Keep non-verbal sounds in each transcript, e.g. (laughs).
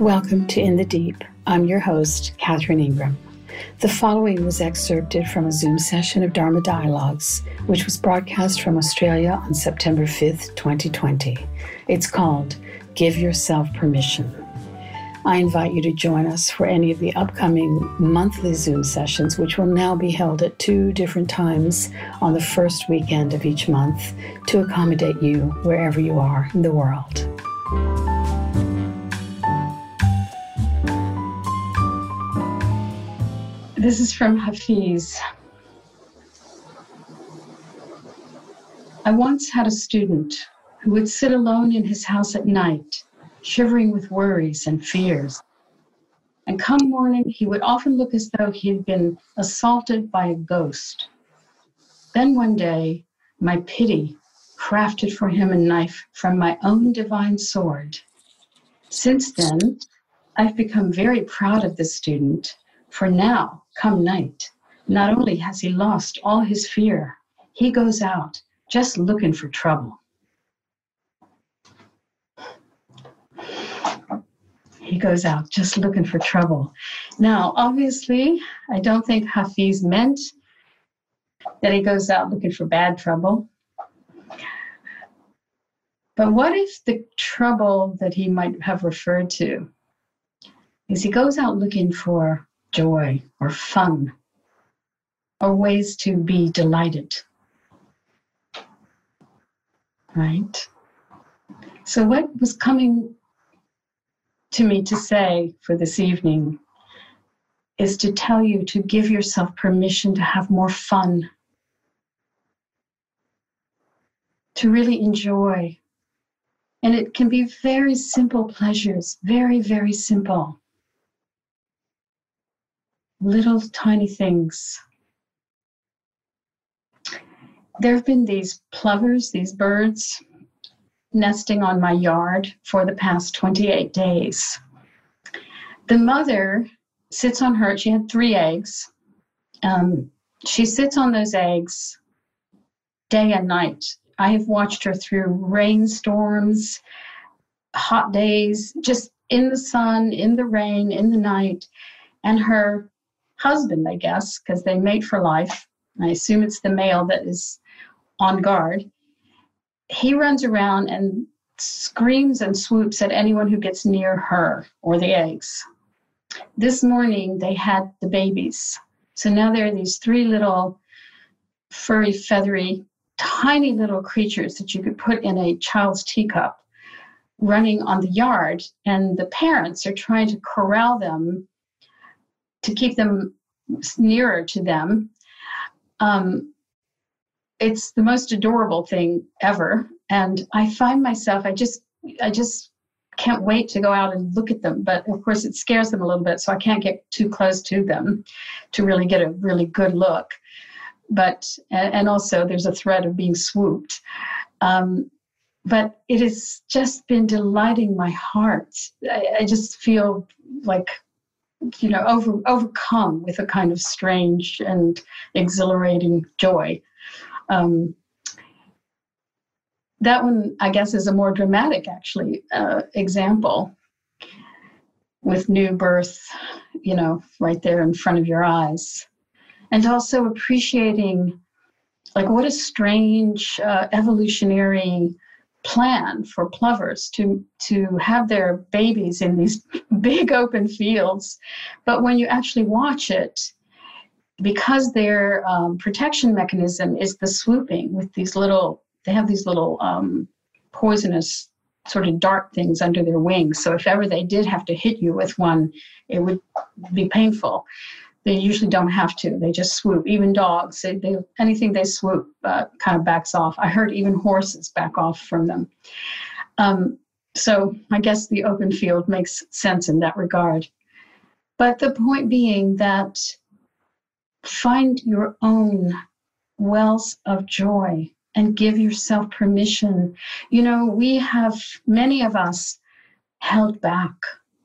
Welcome to In the Deep. I'm your host, Catherine Ingram. The following was excerpted from a Zoom session of Dharma Dialogues, which was broadcast from Australia on September 5th, 2020. It's called Give Yourself Permission. I invite you to join us for any of the upcoming monthly Zoom sessions, which will now be held at two different times on the first weekend of each month to accommodate you wherever you are in the world. This is from Hafiz. I once had a student who would sit alone in his house at night, shivering with worries and fears. And come morning, he would often look as though he had been assaulted by a ghost. Then one day, my pity crafted for him a knife from my own divine sword. Since then, I've become very proud of this student for now, come night, not only has he lost all his fear, he goes out just looking for trouble. He goes out just looking for trouble. Now, obviously, I don't think Hafiz meant that he goes out looking for bad trouble. But what if the trouble that he might have referred to is he goes out looking for joy or fun or ways to be delighted. Right? So, what was coming to me to say for this evening is to tell you to give yourself permission to have more fun, to really enjoy. And it can be very simple pleasures, very, very simple little tiny things. There have been these plovers, these birds, nesting on my yard for the past 28 days. The mother sits on her, she had three eggs. Um, she sits on those eggs day and night. I have watched her through rainstorms, hot days, just in the sun, in the rain, in the night. And her husband, I guess, because they mate for life. I assume it's the male that is on guard. He runs around and screams and swoops at anyone who gets near her or the eggs. This morning they had the babies. So now there are these three little furry, feathery, tiny little creatures that you could put in a child's teacup running on the yard. And the parents are trying to corral them to keep them nearer to them. Um, it's the most adorable thing ever, and I find myself I just I just can't wait to go out and look at them. But of course, it scares them a little bit, so I can't get too close to them to really get a really good look. But and also there's a threat of being swooped. Um, but it has just been delighting my heart. I, I just feel like you know over, overcome with a kind of strange and exhilarating joy. Um, that one i guess is a more dramatic actually uh, example with new birth you know right there in front of your eyes. And also appreciating like what a strange uh, evolutionary plan for plovers to to have their babies in these (laughs) big open fields. But when you actually watch it because their um, protection mechanism is the swooping with these little they have these little um, poisonous sort of dart things under their wings. So if ever they did have to hit you with one it would be painful they usually don't have to. They just swoop. Even dogs, they, they anything they swoop uh, kind of backs off. I heard even horses back off from them. Um, so I guess the open field makes sense in that regard. But the point being that find your own wells of joy and give yourself permission. You know, we have, many of us, held back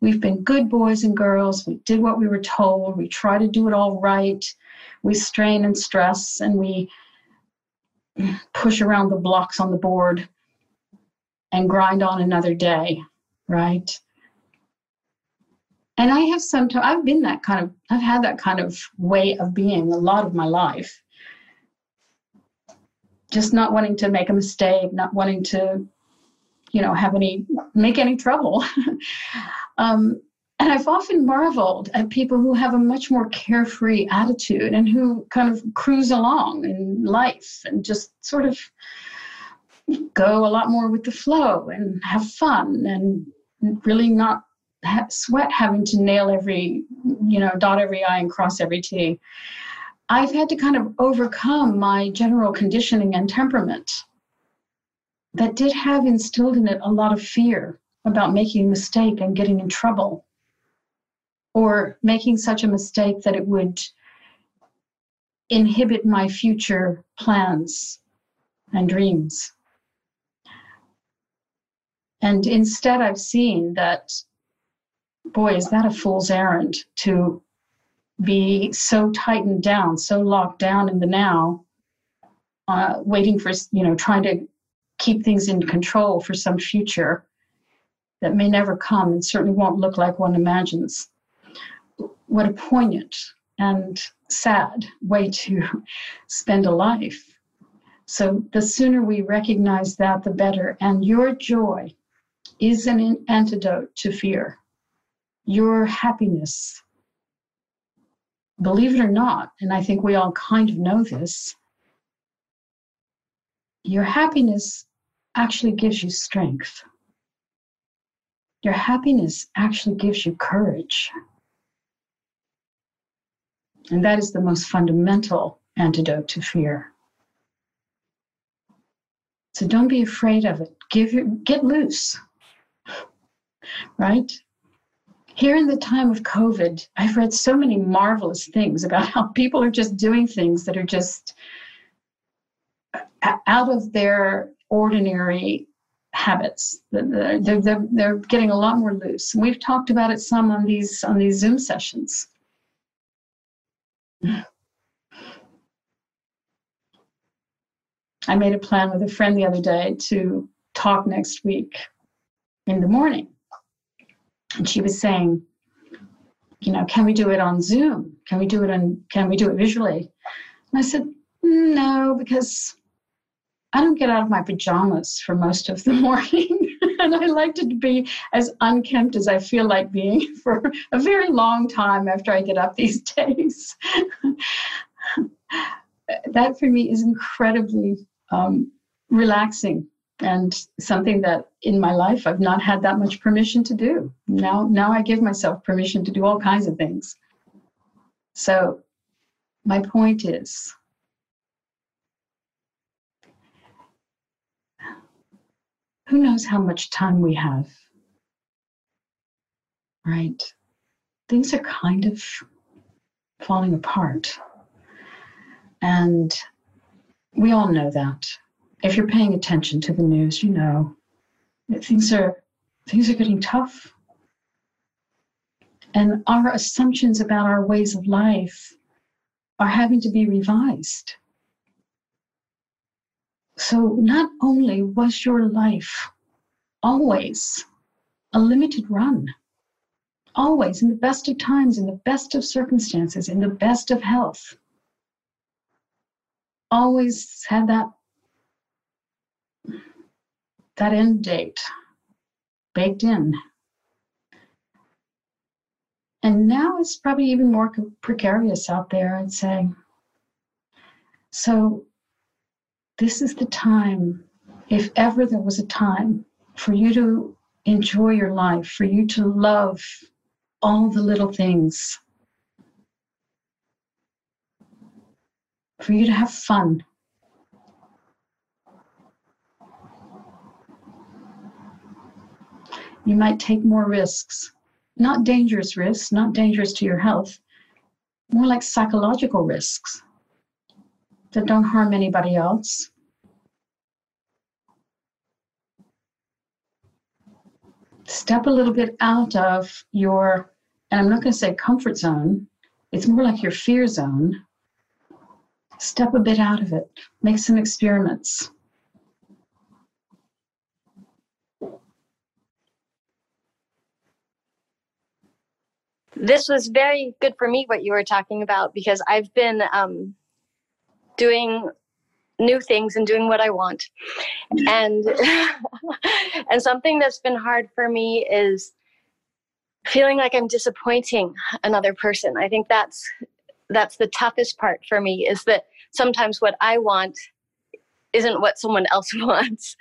We've been good boys and girls. We did what we were told. We try to do it all right. We strain and stress and we push around the blocks on the board and grind on another day, right? And I have sometimes, I've been that kind of, I've had that kind of way of being a lot of my life. Just not wanting to make a mistake, not wanting to, you know, have any, make any trouble. (laughs) um, and I've often marveled at people who have a much more carefree attitude and who kind of cruise along in life and just sort of go a lot more with the flow and have fun and really not sweat having to nail every, you know, dot every I and cross every T. I've had to kind of overcome my general conditioning and temperament that did have instilled in it a lot of fear about making a mistake and getting in trouble or making such a mistake that it would inhibit my future plans and dreams. And instead, I've seen that, boy, is that a fool's errand to be so tightened down, so locked down in the now, uh, waiting for, you know, trying to keep things in control for some future that may never come and certainly won't look like one imagines. What a poignant and sad way to (laughs) spend a life. So the sooner we recognize that, the better. And your joy is an antidote to fear. Your happiness, believe it or not, and I think we all kind of know this, your happiness actually gives you strength. Your happiness actually gives you courage. And that is the most fundamental antidote to fear. So don't be afraid of it. Give your, get loose right? Here in the time of COVID, I've read so many marvelous things about how people are just doing things that are just out of their ordinary habits. They're, they're, they're getting a lot more loose. We've talked about it some on these on these Zoom sessions. I made a plan with a friend the other day to talk next week in the morning. And she was saying, you know, can we do it on Zoom? Can we do it on, can we do it visually? And I said, no, because I don't get out of my pajamas for most of the (laughs) morning. and I like to be as unkempt as I feel like being (laughs) for a very long time after I get up these (laughs) days. that for me is incredibly um, relaxing and something that in my life I've not had that much permission to do. Now, now I give myself permission to do all kinds of things. So, my point is who knows how much time we have, right? Things are kind of falling apart. And we all know that if you're paying attention to the news, you know things are things are getting tough. And our assumptions about our ways of life are having to be revised. So, not only was your life always a limited run, always in the best of times, in the best of circumstances, in the best of health, always had that that end date baked in. And now it's probably even more precarious out there, I'd say. So, this is the time, if ever there was a time, for you to enjoy your life, for you to love all the little things, for you to have fun, you might take more risks. Not dangerous risks, not dangerous to your health, more like psychological risks that don't harm anybody else. Step a little bit out of your, and I'm not going to say comfort zone, it's more like your fear zone. Step a bit out of it, make some experiments. This was very good for me, what you were talking about, because I've been um, doing new things and doing what I want. And (laughs) and something that's been hard for me is feeling like I'm disappointing another person. I think that's that's the toughest part for me is that sometimes what I want isn't what someone else (laughs) wants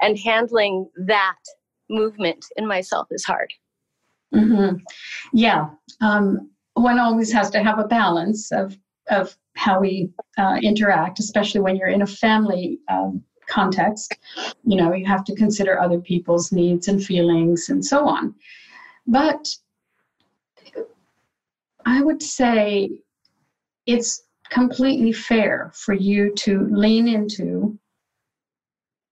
and handling that movement in myself is hard. Mm-hmm. Yeah. Um, one always has to have a balance of, of how we uh, interact, especially when you're in a family um, context. You know, you have to consider other people's needs and feelings and so on. But I would say it's completely fair for you to lean into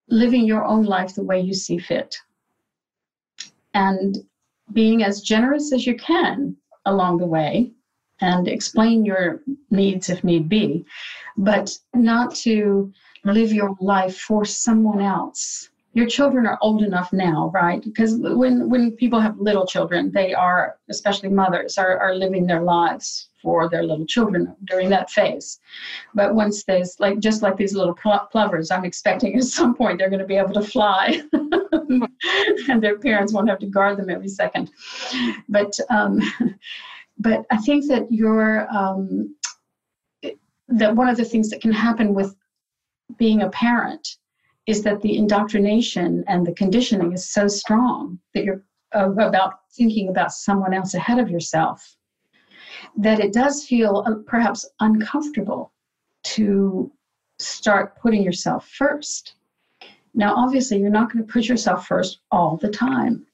living your own life the way you see fit and being as generous as you can along the way and explain your needs if need be, but not to live your life for someone else. Your children are old enough now, right? Because when, when people have little children, they are, especially mothers, are, are living their lives for their little children during that phase. But once there's like just like these little plovers, I'm expecting at some point they're going to be able to fly, (laughs) and their parents won't have to guard them every second. But um, but I think that you're um, that one of the things that can happen with being a parent is that the indoctrination and the conditioning is so strong that you're uh, about thinking about someone else ahead of yourself that it does feel uh, perhaps uncomfortable to start putting yourself first. Now, obviously, you're not going to put yourself first all the time,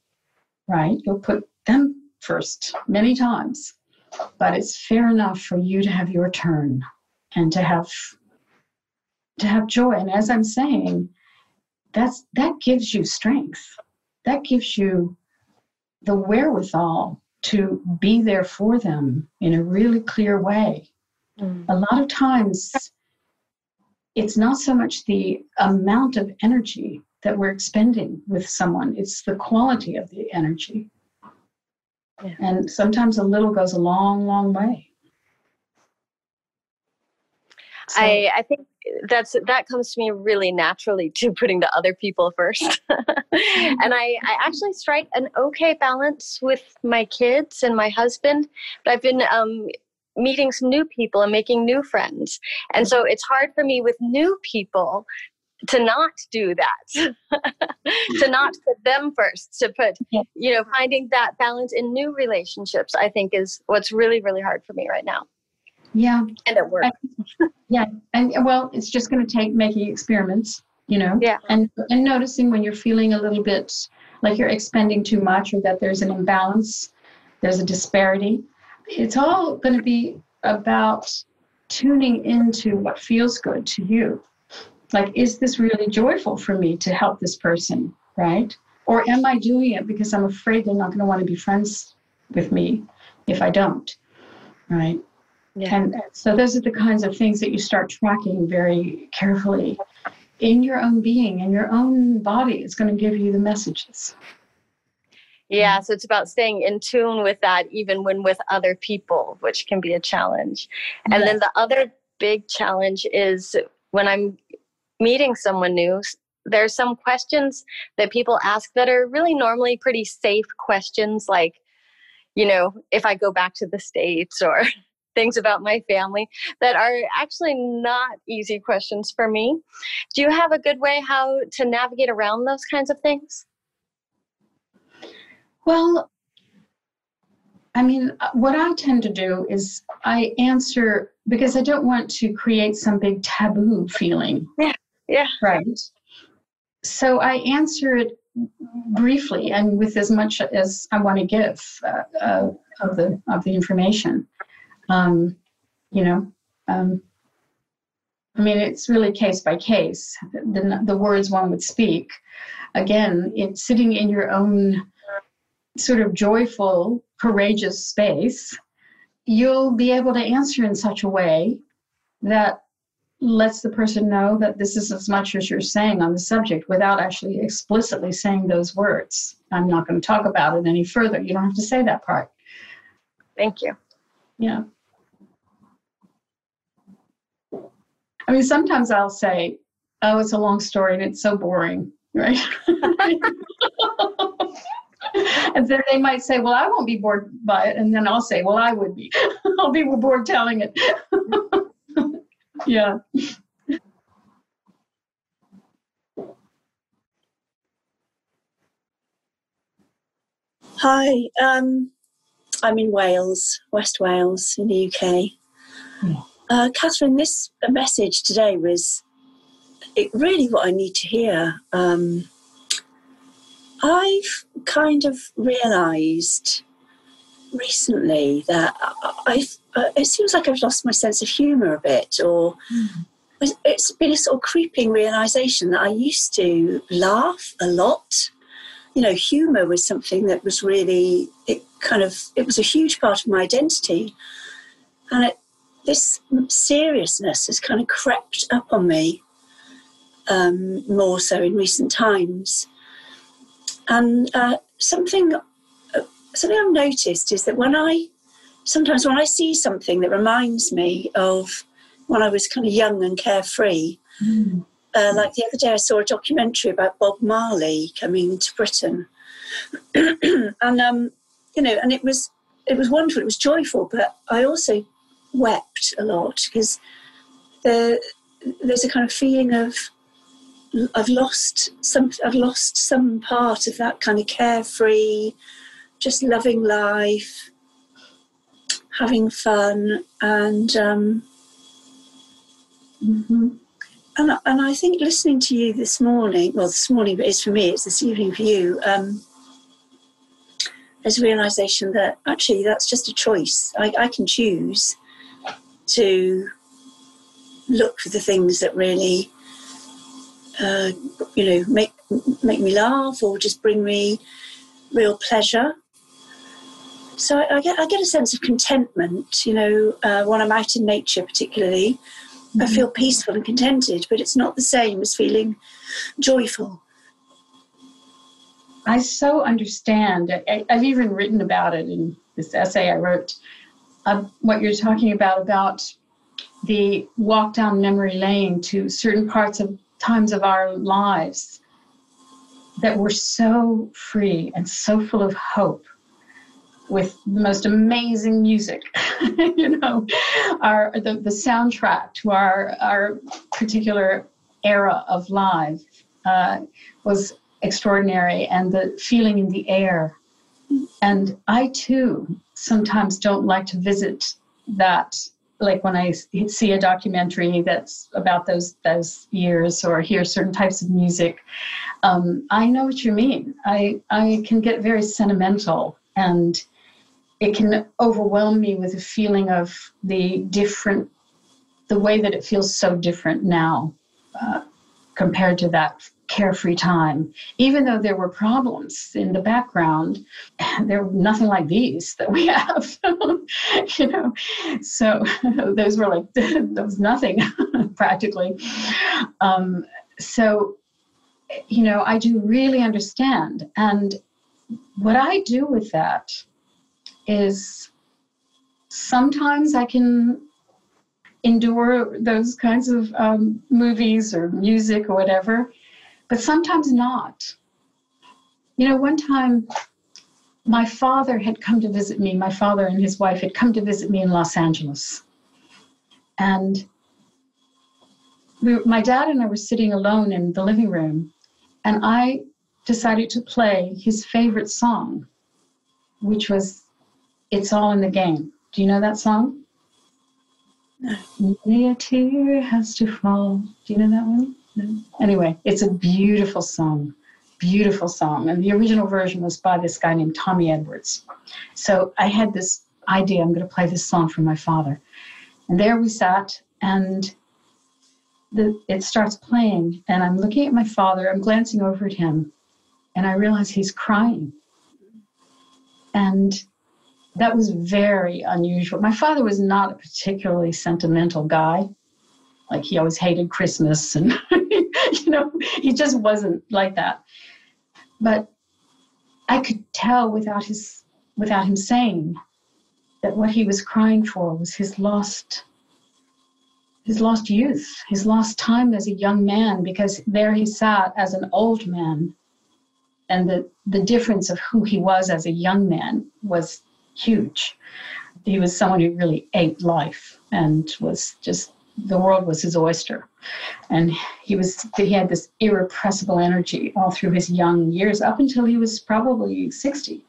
right? You'll put them first many times, but it's fair enough for you to have your turn and to have to have joy. And as I'm saying, that's that gives you strength. That gives you the wherewithal to be there for them in a really clear way. Mm. A lot of times, it's not so much the amount of energy that we're expending with someone, it's the quality of the energy. Yeah. And sometimes a little goes a long, long way. So, I, I think that's that comes to me really naturally to putting the other people first (laughs) and I, I actually strike an okay balance with my kids and my husband but i've been um, meeting some new people and making new friends and so it's hard for me with new people to not do that (laughs) to not put them first to put you know finding that balance in new relationships i think is what's really really hard for me right now yeah. And it works. (laughs) yeah. And well, it's just going to take making experiments, you know? Yeah. And, and noticing when you're feeling a little bit like you're expending too much or that there's an imbalance, there's a disparity. It's all going to be about tuning into what feels good to you. Like, is this really joyful for me to help this person, right? Or am I doing it because I'm afraid they're not going to want to be friends with me if I don't, right? Yeah. And so those are the kinds of things that you start tracking very carefully in your own being and your own body is going to give you the messages. Yeah, so it's about staying in tune with that even when with other people, which can be a challenge. And yes. then the other big challenge is when I'm meeting someone new, there's some questions that people ask that are really normally pretty safe questions like you know, if I go back to the States or (laughs) things about my family that are actually not easy questions for me. Do you have a good way how to navigate around those kinds of things? Well, I mean, uh, what I tend to do is I answer because I don't want to create some big taboo feeling. Yeah. Yeah. Right. So I answer it briefly and with as much as I want to give uh, uh, of the of the information. Um, you know, um, I mean, it's really case by case. The, the words one would speak. Again, it's sitting in your own sort of joyful, courageous space. You'll be able to answer in such a way that lets the person know that this is as much as you're saying on the subject without actually explicitly saying those words. I'm not going to talk about it any further. You don't have to say that part Thank you. Yeah. I mean, sometimes I'll say, oh, it's a long story and it's so boring, right? (laughs) and then they might say, well, I won't be bored by it. And then I'll say, well, I would be. (laughs) I'll be bored telling it. (laughs) yeah. Hi, um, I'm in Wales, West Wales, in the UK. Mm. Uh, Catherine, this message today was it really what I need to hear. Um, I've kind of realised recently that I, uh, it seems like I've lost my sense of humour a bit, or mm. it's been a sort of creeping realisation that I used to laugh a lot you know, humor was something that was really, it kind of, it was a huge part of my identity. And it, this seriousness has kind of crept up on me um, more so in recent times. And uh, something, uh, something I've noticed is that when I, sometimes when I see something that reminds me of when I was kind of young and carefree, mm. Uh, like the other day, I saw a documentary about Bob Marley coming to Britain, (clears throat) and um, you know, and it was it was wonderful. It was joyful, but I also wept a lot because there, there's a kind of feeling of I've lost some I've lost some part of that kind of carefree, just loving life, having fun, and um, mm-hmm. And, and I think listening to you this morning, well, this morning, but it's for me, it's this evening for you, um, there's a realization that actually that's just a choice. I, I can choose to look for the things that really, uh, you know, make make me laugh or just bring me real pleasure. So I, I get I get a sense of contentment, you know, uh, when I'm out in nature, particularly. I feel peaceful and contented, but it's not the same as feeling joyful. I so understand. I, have even written about it in this essay I wrote. Uh, what you're talking about about the walk down memory lane to certain parts of times of our lives that were so free and so full of hope with the most amazing music. (laughs) you know, our the, the soundtrack to our our particular era of live uh, was extraordinary, and the feeling in the air. And I too sometimes don't like to visit that like when I see a documentary that's about those those years or hear certain types of music, um, I know what you mean. I I can get very sentimental and it can overwhelm me with a feeling of the different, the way that it feels so different now uh, compared to that carefree time. Even though there were problems in the background, (laughs) there were nothing like these that we (laughs) have, you know. So (laughs) those were like, there was nothing practically. Um, so, you know, I do really understand. And what I do with that is sometimes I can endure those kinds of um, movies or music or whatever, but sometimes not. You know, one time my father had come to visit me, my father and his wife had come to visit me in Los Angeles. And we, my dad and I were sitting alone in the living room, and I decided to play his favorite song, which was it's All in the Game. Do you know that song? Only a tear has to fall. Do you know that one? No. Anyway, it's a beautiful song. Beautiful song. And the original version was by this guy named Tommy Edwards. So I had this idea I'm going to play this song for my father. And there we sat, and the, it starts playing. And I'm looking at my father, I'm glancing over at him, and I realize he's crying. And that was very unusual. My father was not a particularly sentimental guy. Like he always hated Christmas and (laughs) you know, he just wasn't like that. But I could tell without his without him saying that what he was crying for was his lost his lost youth, his lost time as a young man, because there he sat as an old man. And the, the difference of who he was as a young man was huge. He was someone who really ate life and was just the world was his oyster. And he was he had this irrepressible energy all through his young years up until he was probably 60.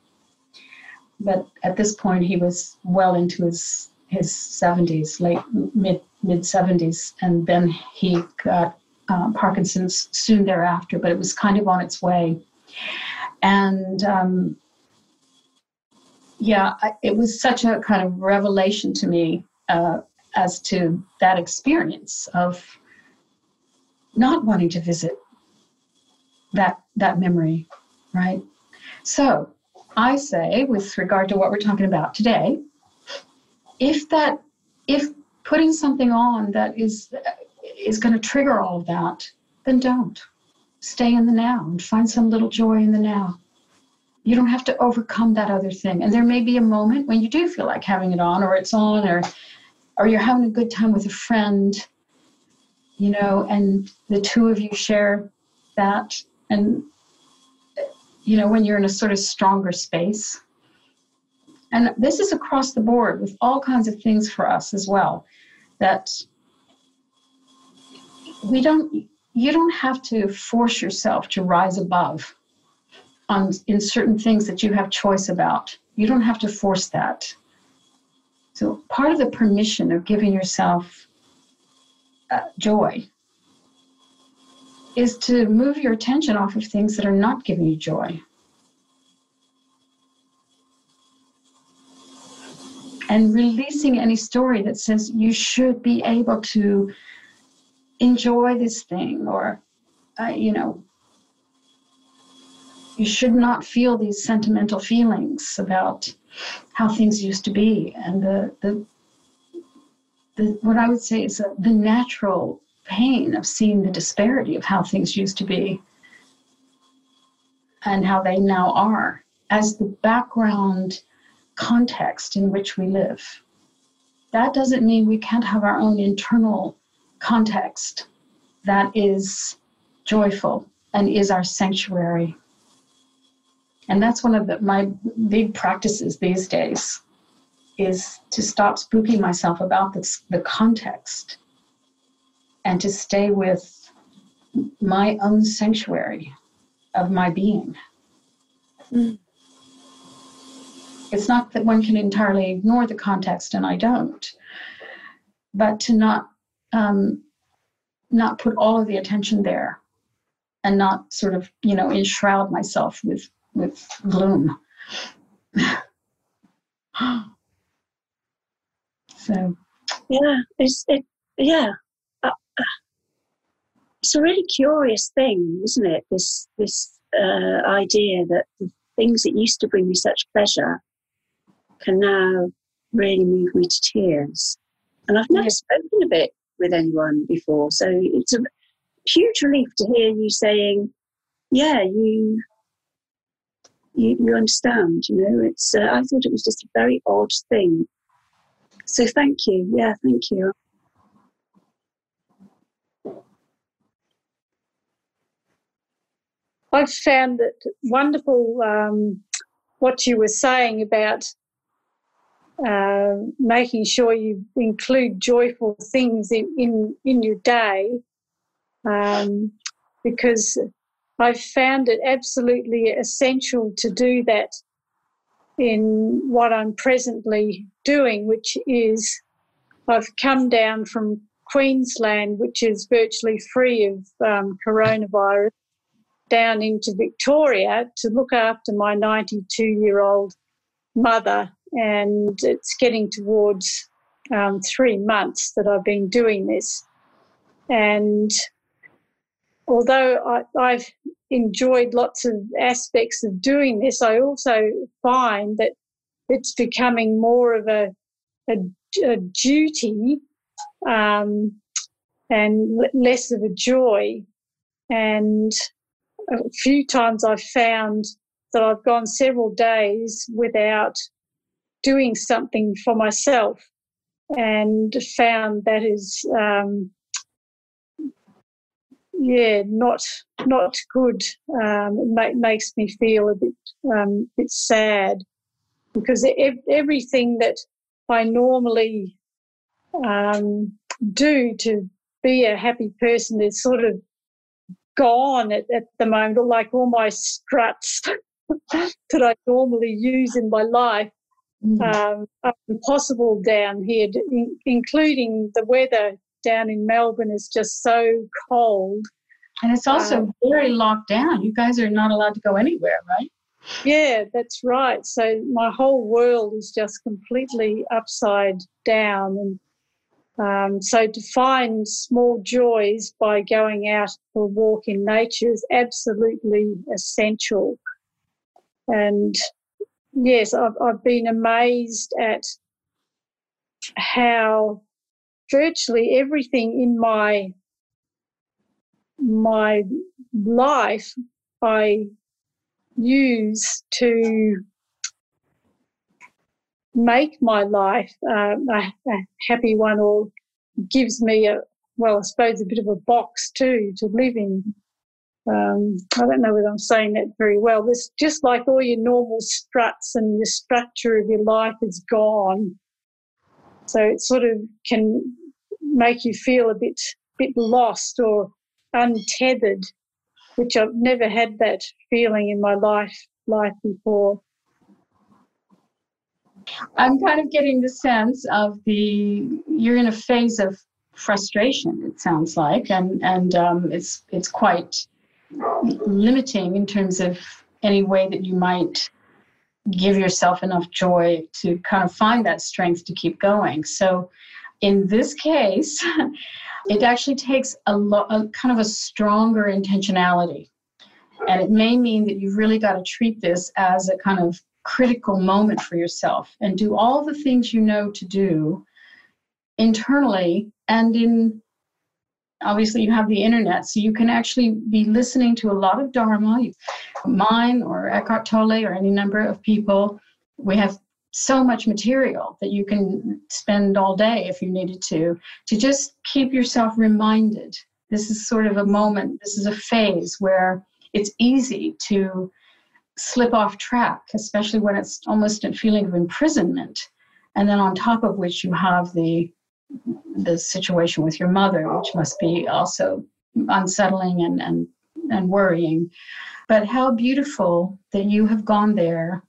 But at this point he was well into his his 70s, late mid mid 70s, and then he got uh, Parkinson's soon thereafter. But it was kind of on its way, and um, yeah, I, it was such a kind of revelation to me uh, as to that experience of not wanting to visit that that memory, right? So I say, with regard to what we're talking about today, if that if putting something on that is is going to trigger all of that, then don't. Stay in the now and find some little joy in the now. You don't have to overcome that other thing. And there may be a moment when you do feel like having it on or it's on or or you're having a good time with a friend, you know, and the two of you share that and you know when you're in a sort of stronger space and this is across the board with all kinds of things for us as well that we don't you don't have to force yourself to rise above on in certain things that you have choice about. You don't have to force that. So part of the permission of giving yourself uh, joy is to move your attention off of things that are not giving you joy. And releasing any story that says you should be able to enjoy this thing or uh, you know you should not feel these sentimental feelings about how things used to be and the the, the what i would say is the natural pain of seeing the disparity of how things used to be and how they now are as the background context in which we live. That doesn't mean we can't have our own internal context that is joyful and is our sanctuary. And that's one of the, my big practices these days is to stop spooking myself about this, the context and to stay with my own sanctuary of my being. Mm. It's not that one can entirely ignore the context, and I don't, but to not um, not put all of the attention there, and not sort of you know enshroud myself with with gloom. (gasps) so, yeah, it's it, yeah. Uh, it's a really curious thing, isn't it? This this uh, idea that the things that used to bring me such pleasure can now really move me to tears. And I've never yeah. spoken of it with anyone before. So it's a huge relief to hear you saying, yeah, you you, you understand, you know, it's, uh, I thought it was just a very odd thing. So thank you. Yeah, thank you. I've found it wonderful um, what you were saying about uh, making sure you include joyful things in, in, in your day um, because I've found it absolutely essential to do that in what I'm presently doing, which is I've come down from Queensland, which is virtually free of um, coronavirus, down into Victoria to look after my 92 year old mother and it's getting towards um, three months that I've been doing this. And although I, have enjoyed lots of aspects of doing this, I also find that it's becoming more of a, a, a duty um, and less of a joy. And a few times I've found that I've gone several days without doing something for myself and found that is um, yeah not not good um, it ma- makes me feel a bit um, bit sad because everything that I normally um, do to be a happy person is sort of gone at, at the moment, like all my struts (laughs) that I normally use in my life mm. um, are impossible down here, in, including the weather down in Melbourne is just so cold. And it's also um, very locked down. You guys are not allowed to go anywhere, right? Yeah, that's right. So my whole world is just completely upside down. And um, so to find small joys by going out for a walk in nature is absolutely essential. And yes, I've, I've been amazed at how virtually everything in my my life I use to make my life uh, a, a, happy one or gives me a well i suppose a bit of a box too to live in. Um, i don't know whether i'm saying that very well. It's just like all your normal struts and your structure of your life is gone. So it sort of can make you feel a bit bit lost or untethered which I've never had that feeling in my life life before. I'm kind of getting the sense of the you're in a phase of frustration. It sounds like, and and um, it's it's quite limiting in terms of any way that you might give yourself enough joy to kind of find that strength to keep going. So, in this case, (laughs) it actually takes a, lo- a kind of a stronger intentionality. And it may mean that you've really got to treat this as a kind of critical moment for yourself and do all the things you know to do internally and in obviously you have the internet so you can actually be listening to a lot of dharma mine or eckhart tolle or any number of people we have so much material that you can spend all day if you needed to to just keep yourself reminded. This is sort of a moment this is a phase where it's easy to slip off track especially when it's almost a feeling of imprisonment. And then on top of which you have the the situation with your mother which must be also unsettling and and and worrying. But how beautiful that you have gone there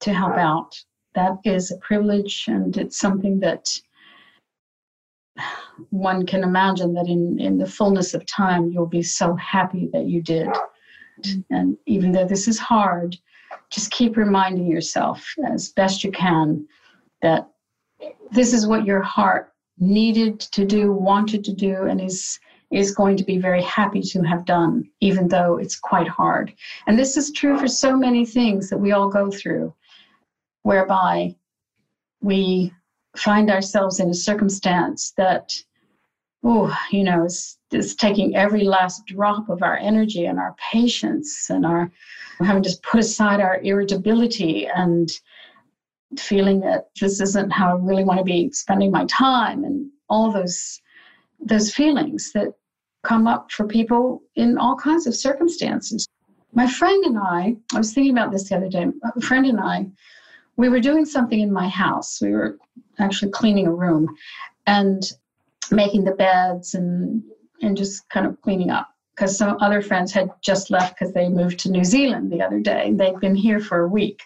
to help out that is a privilege and it's something that one can imagine that in, in the fullness of time you'll be so happy that you did. And even though this is hard, just keep reminding yourself as best you can that this is what your heart needed to do, wanted to do, and is is going to be very happy to have done, even though it's quite hard. And this is true for so many things that we all go through whereby we find ourselves in a circumstance that, oh, you know, is, is taking every last drop of our energy and our patience and our having to put aside our irritability and feeling that this isn't how I really want to be spending my time and all those those feelings that come up for people in all kinds of circumstances. My friend and I, I was thinking about this the other day. A friend and I we were doing something in my house. We were actually cleaning a room and making the beds and and just kind of cleaning up because some other friends had just left because they moved to New Zealand the other day. They'd been here for a week.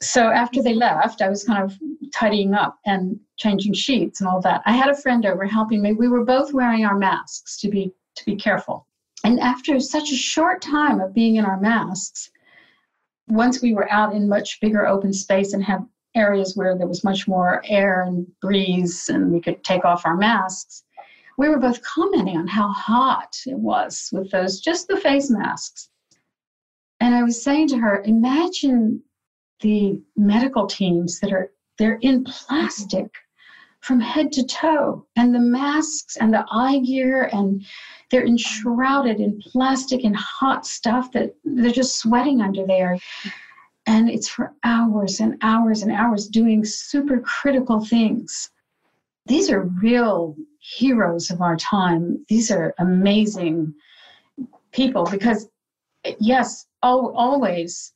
So after they left, I was kind of tidying up and changing sheets and all that. I had a friend over helping me. We were both wearing our masks to be to be careful. And after such a short time of being in our masks, once we were out in much bigger open space and had areas where there was much more air and breeze and we could take off our masks, we were both commenting on how hot it was with those, just the face masks. And I was saying to her, imagine the medical teams that are they're in plastic from head to toe and the masks and the eye gear and they're enshrouded in plastic and hot stuff that they're just sweating under there. and it's for hours and hours and hours doing super critical things. These are real heroes of our time. These are amazing people because, yes, al- always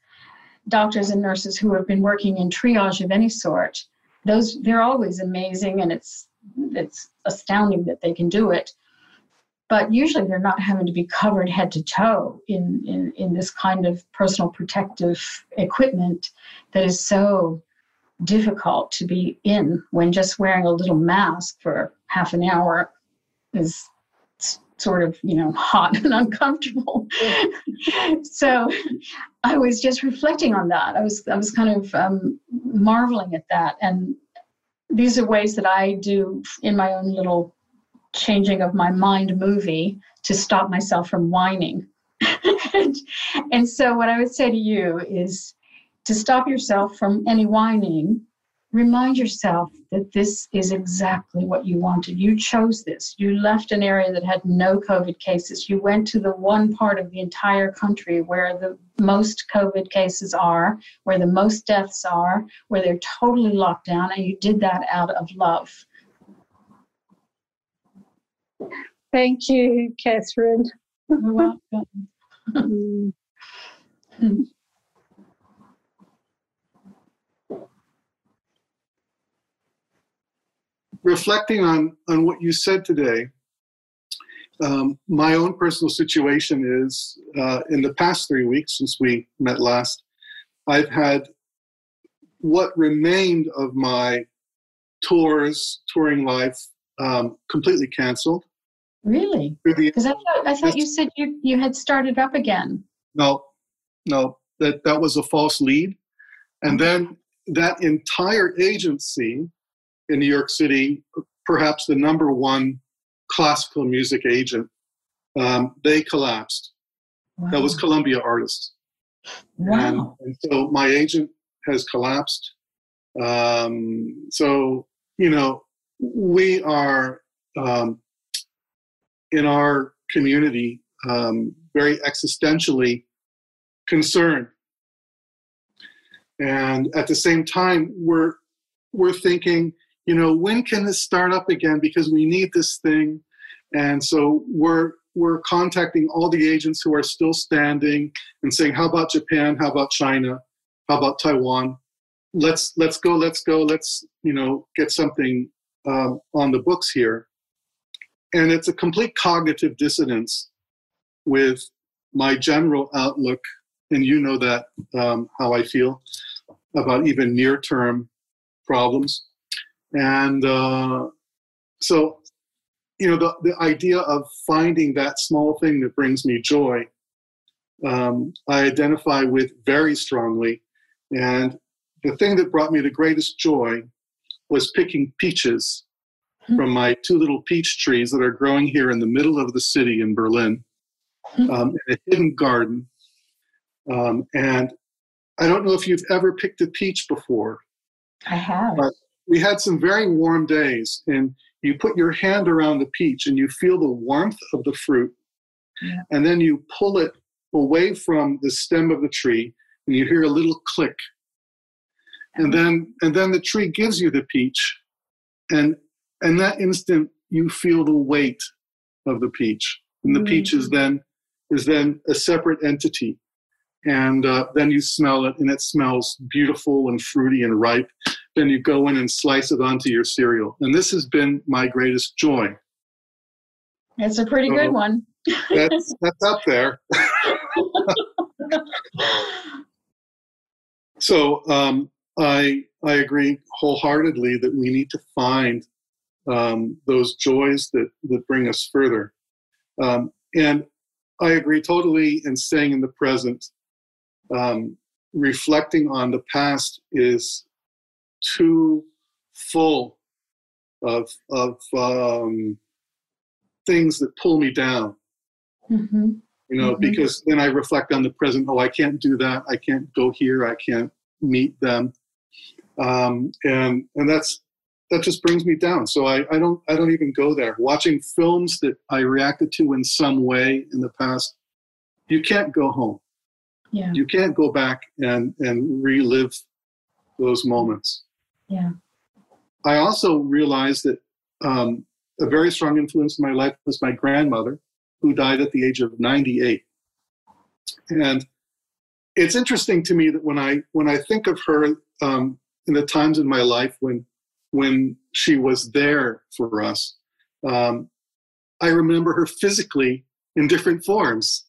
doctors and nurses who have been working in triage of any sort, those they're always amazing and it's it's astounding that they can do it but usually they're not having to be covered head to toe in, in, in this kind of personal protective equipment that is so difficult to be in when just wearing a little mask for half an hour is sort of you know hot (laughs) and uncomfortable. (laughs) So i was just reflecting on that. I was i was kind of um, marveling at that. And these are ways that i do in my own little changing of my mind movie to stop myself from whining. (laughs) and, and so, what I would say to you is to stop yourself from any whining, remind yourself that this is exactly what you wanted. You chose this. You left an area that had no COVID cases. You went to the one part of the entire country where the most COVID cases are, where the most deaths are, where they're totally locked down, and you did that out of love. Thank you, Catherine. You're welcome. (laughs) Reflecting on, on what you said today, um, my own personal situation is uh, in the past three weeks since we met last, I've had what remained of my tours, touring life, um, completely canceled. Really? Because I thought I thought you said you you had started up again. No, no, that that was a false lead, and then that entire agency in New York City, perhaps the number one classical music agent, um, they collapsed. Wow. That was Columbia Artists. Wow. And, and so my agent has collapsed. Um, so you know, we are um, in our community um, very existentially concerned. And at the same time we're we're thinking you know when can this start up again? Because we need this thing. And so we're we're contacting all the agents who are still standing and saying how about japan? How about china? How about taiwan? Let's let's go let's go. Let's you know get something um, on the books here. And it's a complete cognitive dissonance with my general outlook, and you know that um, how I feel about even near term problems. And uh, so, you know, the, the idea of finding that small thing that brings me joy, um, I identify with very strongly. And the thing that brought me the greatest joy was picking peaches. From my two little peach trees that are growing here in the middle of the city in Berlin, mm-hmm. um, in a hidden garden. Um, and I don't know if you've ever picked a peach before. I have. But we had some very warm days, and you put your hand around the peach and you feel the warmth of the fruit, yeah. and then you pull it away from the stem of the tree, and you hear a little click and then and then the tree gives you the peach and in that instant you feel the weight of the peach. And the mm-hmm. peach is then is then a separate entity. And uh, then you smell it and it smells beautiful and fruity and ripe. Then you go in and slice it onto your cereal. And this has been my greatest joy. It's a pretty so good one. that's (laughs) that's up there. (laughs) So um, I I agree wholeheartedly that we need to find um, those joys that that bring us further, um, and I agree totally in staying in the present. Um, reflecting on the past is too full of of um, things that pull me down. Mm-hmm. You know, mm-hmm. because then I reflect on the present. Oh, I can't do that. I can't go here. I can't meet them um, and and that's that just brings me down. So I, I don't I don't even go there. Watching films that I reacted to in some way in the past, you can't go home. Yeah. You can't go back and, and relive those moments. Yeah. I also realized that um, a very strong influence in my life was my grandmother, who died at the age of 98. And it's interesting to me that when I when I think of her um, in the times in my life when when she was there for us, um, I remember her physically in different forms.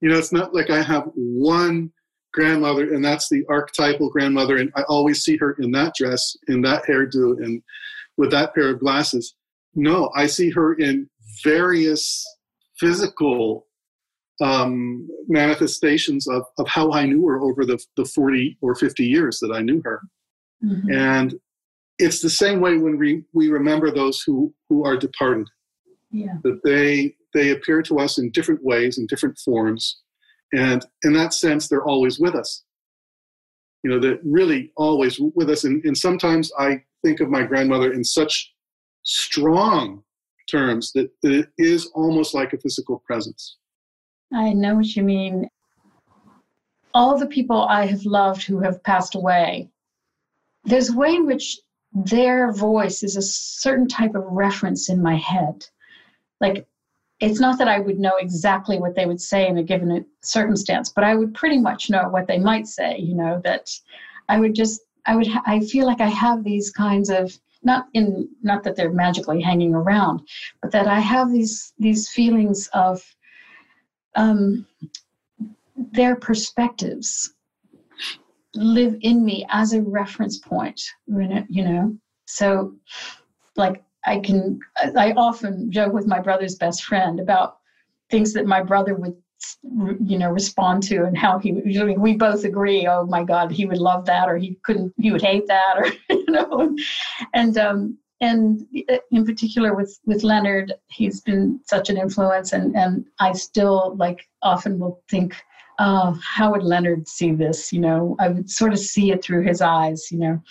You know, it's not like I have one grandmother and that's the archetypal grandmother, and I always see her in that dress, in that hairdo, and with that pair of glasses. No, I see her in various physical um, manifestations of, of how I knew her over the, the 40 or 50 years that I knew her. Mhm. And it's the same way when we, we remember those who, who are departed, Yeah. that they, they appear to us in different ways, in different forms. And in that sense, they're always with us. You know, they're really always with us. And, and sometimes I think of my grandmother in such strong terms that, that it is almost like a physical presence. I know what you mean. All the people I have loved who have passed away, there's a way in which their voice is a certain type of reference in my head. Like, it's not that I would know exactly what they would say in a given circumstance, but I would pretty much know what they might say, you know, that I would just, I would, ha- I feel like I have these kinds of, not in, not that they're magically hanging around, but that I have these, these feelings of, um, their perspectives live in me as a reference point you know- so like i can i often joke with my brother's best friend about things that my brother would you know respond to and how he we both agree oh my god he would love that or he couldn't he would hate that or (laughs) you know? And um and in particular with with leonard he's been such an influence and and i still like often will think oh how would leonard see this you know? I would sort of see it through his eyes you know?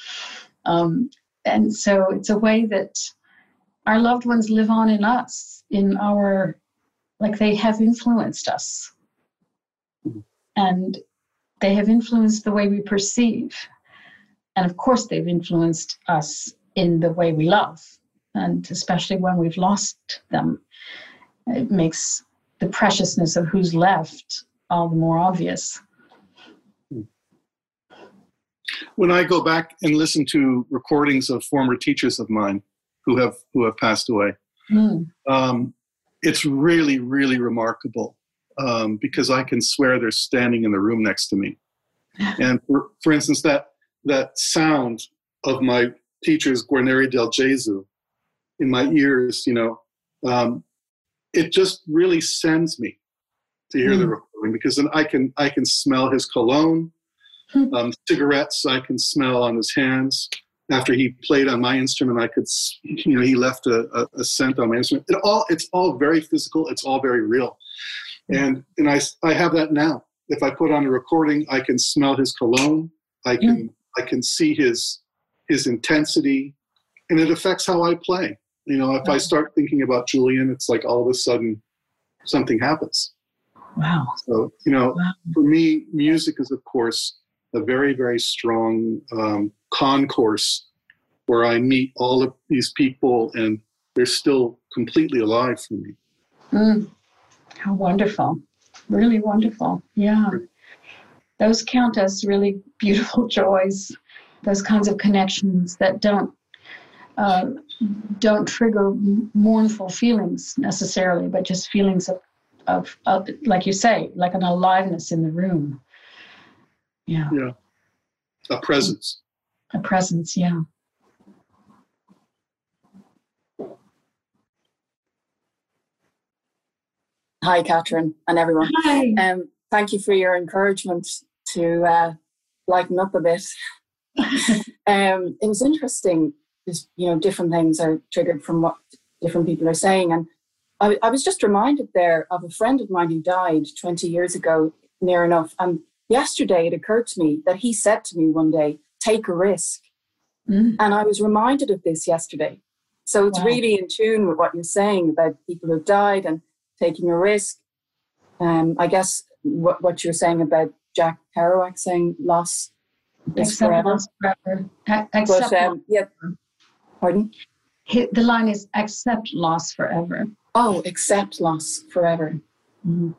Um and so it's a way that our loved ones live on in us in our like they have influenced us. And they have influenced the way we perceive. And of course they've influenced us in the way we love and especially when we've lost them. It makes the preciousness of who's left all the more obvious when I go back and listen to recordings of former teachers of mine who have who have passed away, Hmm. um, it's really really remarkable um, because I can swear they're standing in the room next to me. (sighs) And for, for instance, that that sound of my teacher's Guarneri del Gesù in my ears, you know, um, it just really sends me to hear the Mm. recording because then I can I can smell his cologne, Hmm. um, cigarettes I can smell on his hands. After he played on my instrument, I could, you know, he left a, a, a scent on my instrument. It all it's all very physical. It's all very real, and and I I have that now. If I put on a recording, I can smell his cologne. I can I can see his his intensity, and it affects how I play. You know, if I start thinking about Julian, it's like all of a sudden something happens. Wow So, you know, Wow. for me, music is, of course, a very, very strong um, concourse where I meet all of these people and they're still completely alive for me. Mm. How wonderful. Really wonderful. Yeah. Those count as really beautiful (laughs) joys, those kinds of connections that don't uh, don't trigger mournful feelings necessarily, but just feelings of, of, of, like you say, like an aliveness in the room. Yeah, Yeah. A presence. a presence. Yeah. Hi, Catherine, and everyone. Hi. Um, thank you for your encouragement to uh, lighten up a bit. (laughs) um, it was interesting, just, you know, different things are triggered from what different people are saying. And I, I was just reminded there of a friend of mine who died 20 years ago, near enough. And yesterday it occurred to me that he said to me one day, take a risk. Mm. And I was reminded of this yesterday. So it's Wow. really in tune with what you're saying about people who've died and taking a risk. Um, I guess what, what you're saying about Jack Kerouac saying loss is Accept forever. loss forever. A- But um, yeah, pardon. The line is accept loss forever. Oh, accept loss forever. Mhm.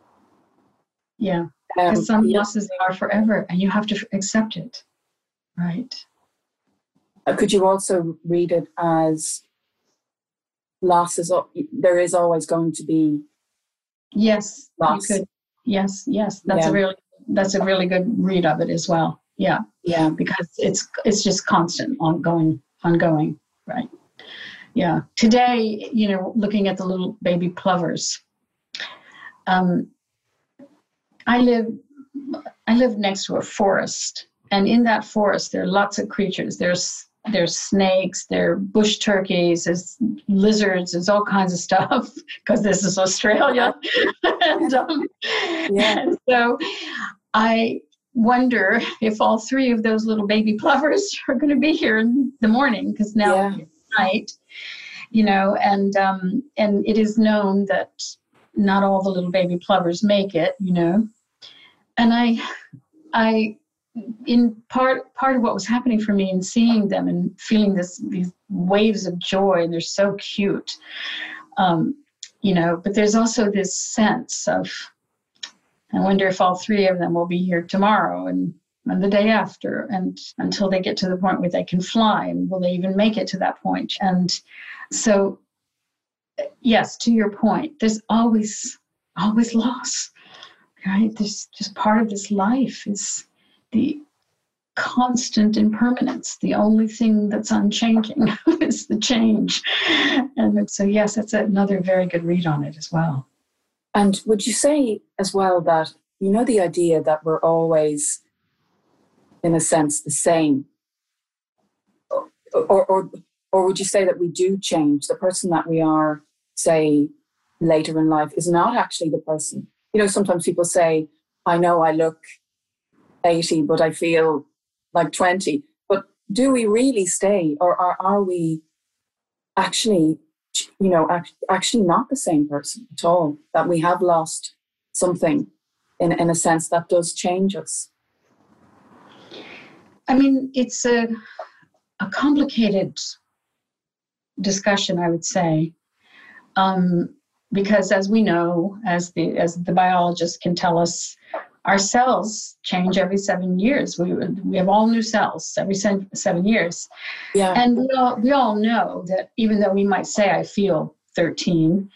Yeah, Um, because some losses are forever, and you have to accept it. Right. Uh, Could you also read it as losses? There is always going to be Yes, Loss. Yes, yes, that's Yeah. a really that's a really good read of it as well. Yeah, yeah. because it's it's just constant, ongoing, ongoing. Right. Yeah. Today, you know, looking at the little baby plovers. Um, I live I live next to a forest, and in that forest there are lots of creatures. There's there's snakes, there are bush turkeys, there's lizards, there's all kinds of stuff (laughs) because this is Australia. (laughs) and, um, Yeah. and so I wonder if all three of those little baby plovers (laughs) are going to be here in the morning because now Yeah. Night, you know, and um, and it is known that not all the little baby plovers make it, you know, and I, I, in part part of what was happening for me in seeing them and feeling this these waves of joy and they're so cute, um, you know, but there's also this sense of I wonder if all three of them will be here tomorrow and, and the day after, and until they get to the point where they can fly, and will they even make it to that point? And so, yes, to your point, there's always, always loss, right? There's just part of this life is the constant impermanence. The only thing that's unchanging (laughs) is the change. And so, yes, that's another very good read on it as well. And would you say as well that you know the idea that we're always, in a sense, the same, or or or, would you say that we do change? The person that we are, say, later in life, is not actually the person. You know, sometimes people say, "I know I look eighty, but I feel like 20. But do we really stay, or are, are we actually you know, act, actually not the same person at all, that we have lost something in, in a sense that does change us. I mean, it's a, a complicated discussion, I would say, um, because as we know, as the as the biologists can tell us, our cells change every seven years. We we have all new cells every seven, seven years, Yeah. and we all we all know that even though we might say I feel thirteen,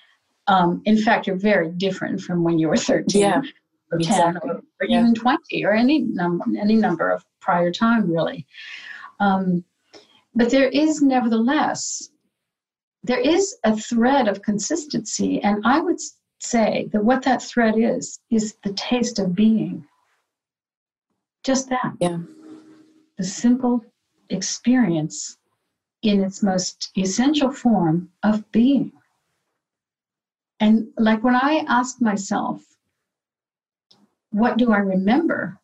um, in fact, you're very different from when you were thirteen Yeah, or 10 exactly. or, or Yeah. even 20 or any number any number of prior time really um, but there is nevertheless there is a thread of consistency and i would say that what that thread is is the taste of being just that Yeah. the simple experience in its most essential form of being and like when i ask myself what do I remember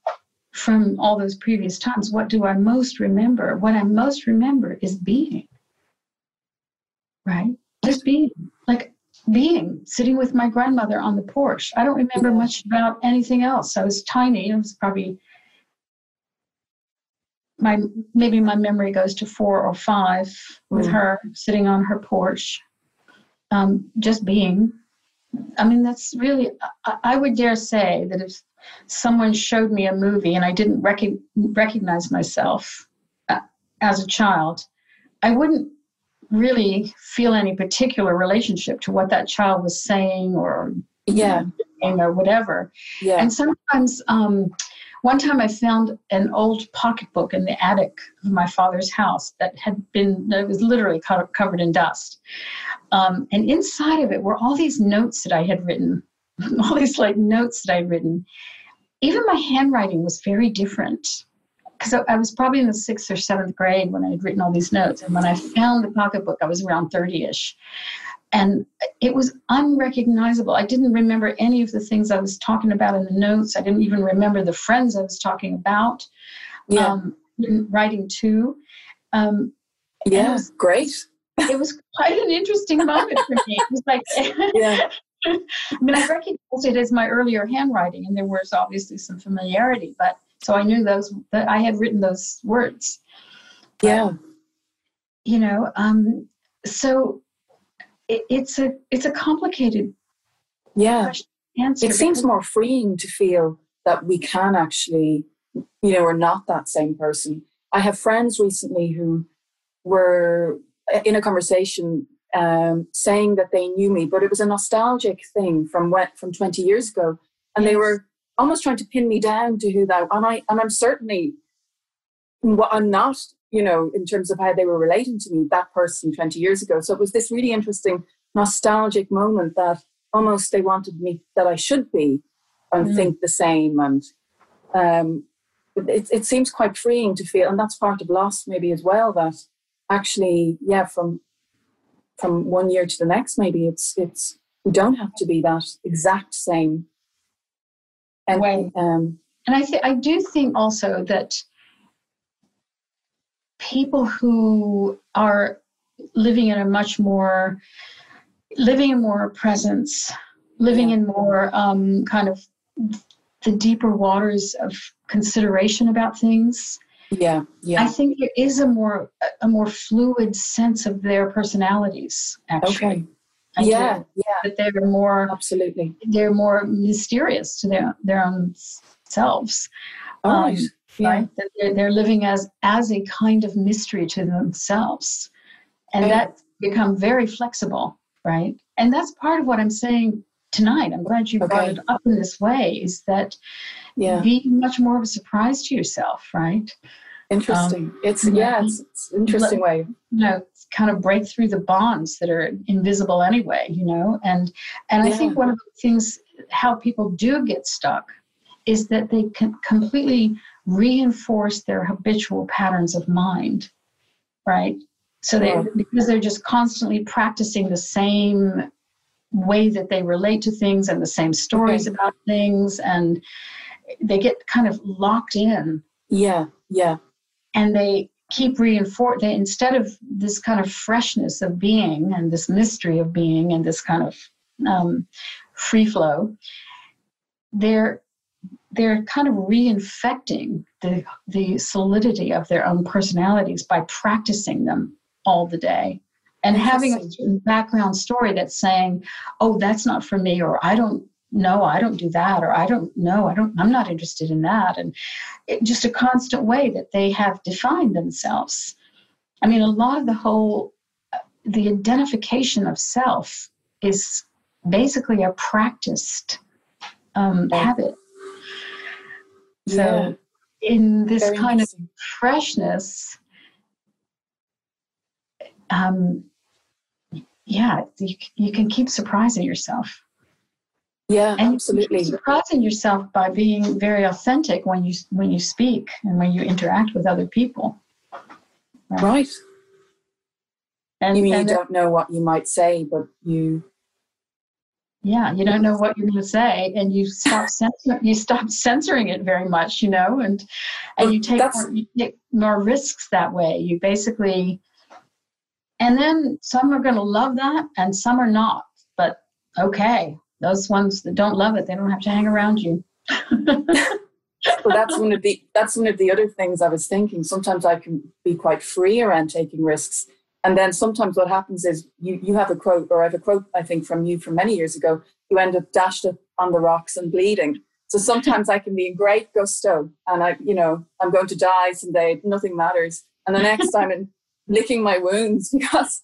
from all those previous times? What do I most remember? What I most remember is being, right? Just being, like being, sitting with my grandmother on the porch. I don't remember much about anything else. I was tiny. It was probably my maybe my memory goes to four or five with Mm. her sitting on her porch, um, just being. I mean, that's really. I, I would dare say that if someone showed me a movie and I didn't rec- recognize myself uh, as a child, I wouldn't really feel any particular relationship to what that child was saying or Yeah. or whatever. Yeah. And sometimes, um, one time I found an old pocketbook in the attic of my father's house that had been, that was literally co- covered in dust. Um, and inside of it were all these notes that I had written, (laughs) all these like notes that I'd written. Even my handwriting was very different because I, I was probably in the sixth or seventh grade when I had written all these notes. And when I found the pocketbook, I was around 30 ish. And it was unrecognizable. I didn't remember any of the things I was talking about in the notes. I didn't even remember the friends I was talking about, Yeah. um, writing to. Um, yeah. was- Great. it was quite an interesting moment for me. It was like, (laughs) Yeah. I mean, I recognized it as my earlier handwriting, and there was obviously some familiarity, but so I knew those that I had written those words. Yeah. you know, um, so it, it's a it's a complicated Yeah. answer. It seems more freeing to feel that we can actually, you know, we're not that same person. I have friends recently who were in a conversation um, saying that they knew me, but it was a nostalgic thing from when, from 20 years ago. And they were almost trying to pin me down to who that, and I, and I'm certainly, I'm not, you know, in terms of how they were relating to me, that person 20 years ago. So it was this really interesting nostalgic moment that almost they wanted me that I should be and Mm. think the same. And um, it, it seems quite freeing to feel, and that's part of loss maybe as well. That actually, yeah, from from one year to the next, maybe it's it's we don't have to be that exact same. And Way. um, And I th- I do think also that people who are living in a much more living in more presence, living Yeah. in more um, kind of the deeper waters of consideration about things. Yeah, yeah, I think there is a more a more fluid sense of their personalities. Actually, okay, I do. yeah, yeah, that they're more absolutely. they're more mysterious to their their own selves. All Um, right, yeah, right? That they're, they're living as as a kind of mystery to themselves, and Yeah. that's become very flexible, right? And that's part of what I'm saying tonight. I'm glad you brought it up in this way. Is that yeah. be much more of a surprise to yourself, right? Interesting. Um, it's yeah. yeah, it's, it's interesting way. You know, kind of break through the bonds that are invisible anyway. You know, and and I think one of the things how people do get stuck is that they can completely reinforce their habitual patterns of mind, right? So they Yeah. because they're just constantly practicing the same way that they relate to things and the same stories Okay. about things and they get kind of locked in. Yeah, yeah, and they keep reinforce they instead of this kind of freshness of being and this mystery of being and this kind of um, free flow they're they're kind of reinfecting the the solidity of their own personalities by practicing them all the day and having a background story that's saying oh that's not for me or i don't know i don't do that or i don't know i don't i'm not interested in that. And it, just a constant way that they have defined themselves. I mean a lot of the whole the identification of self is basically a practiced um, habit. So yeah. in this Very kind of freshness um yeah you, you can keep surprising yourself Yeah, and you absolutely. surprising yourself by being very authentic when you when you speak and when you interact with other people Right. and, You mean you and don't know what you might say, but you yeah you don't know what you're going to say and you stop (laughs) censor, you stop censoring it very much you know and and Well, you take more, you take more risks that way you basically and then some are going to love that and some are not but okay those ones that don't love it they don't have to hang around you (laughs) well that's one of the that's one of the other things I was thinking. Sometimes I can be quite free around taking risks. And then sometimes what happens is you, you have a quote, or I have a quote, I think, from you from many years ago. You end up dashed up on the rocks and bleeding. So sometimes I can be in great gusto and I, you know, I'm going to die someday, nothing matters. And the next time I'm in licking my wounds (laughs) because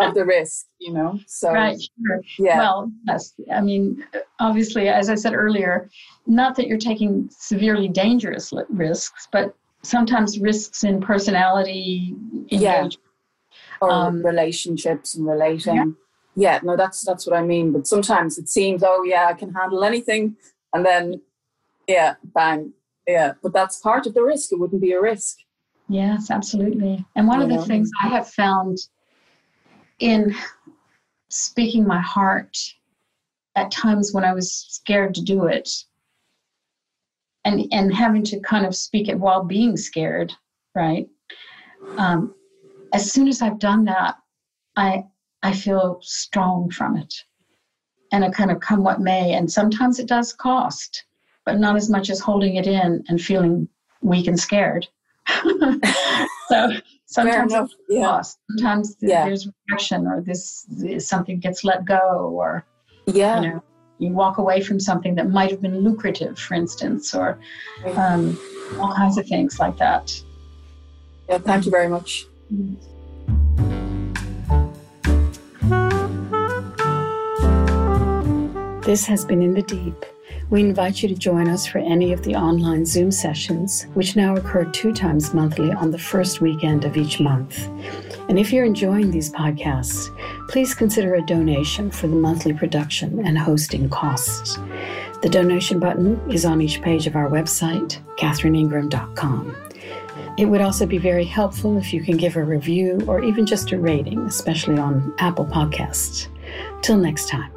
of the risk, you know. So right sure yeah. Well, yes. I mean, obviously, as I said earlier, not that you're taking severely dangerous risks, but sometimes risks in personality, Yeah. or Um, relationships and relating. Yeah. no, that's that's what I mean. But sometimes it seems, oh yeah, I can handle anything, and then yeah, bang, yeah. But that's part of the risk. It wouldn't be a risk. Yes, absolutely. And one of the know? things I have found in speaking my heart at times when I was scared to do it, and and having to kind of speak it while being scared, right? Um, as soon as I've done that, I I feel strong from it. and a kind of come what may. And sometimes it does cost, but not as much as holding it in and feeling weak and scared. (laughs) so sometimes it yeah. costs. Sometimes Yeah. there's reaction or this, this something gets let go or Yeah. you know you walk away from something that might have been lucrative, for instance, or um, all kinds of things like that. yeah. Thank you very much. This has been In the Deep. We invite you to join us for any of the online Zoom sessions, which now occur two times monthly on the first weekend of each month. And if you're enjoying these podcasts, please consider a donation for the monthly production and hosting costs. The donation button is on each page of our website, catherineingram.com. It would also be very helpful if you can give a review or even just a rating, especially on Apple Podcasts. Till next time.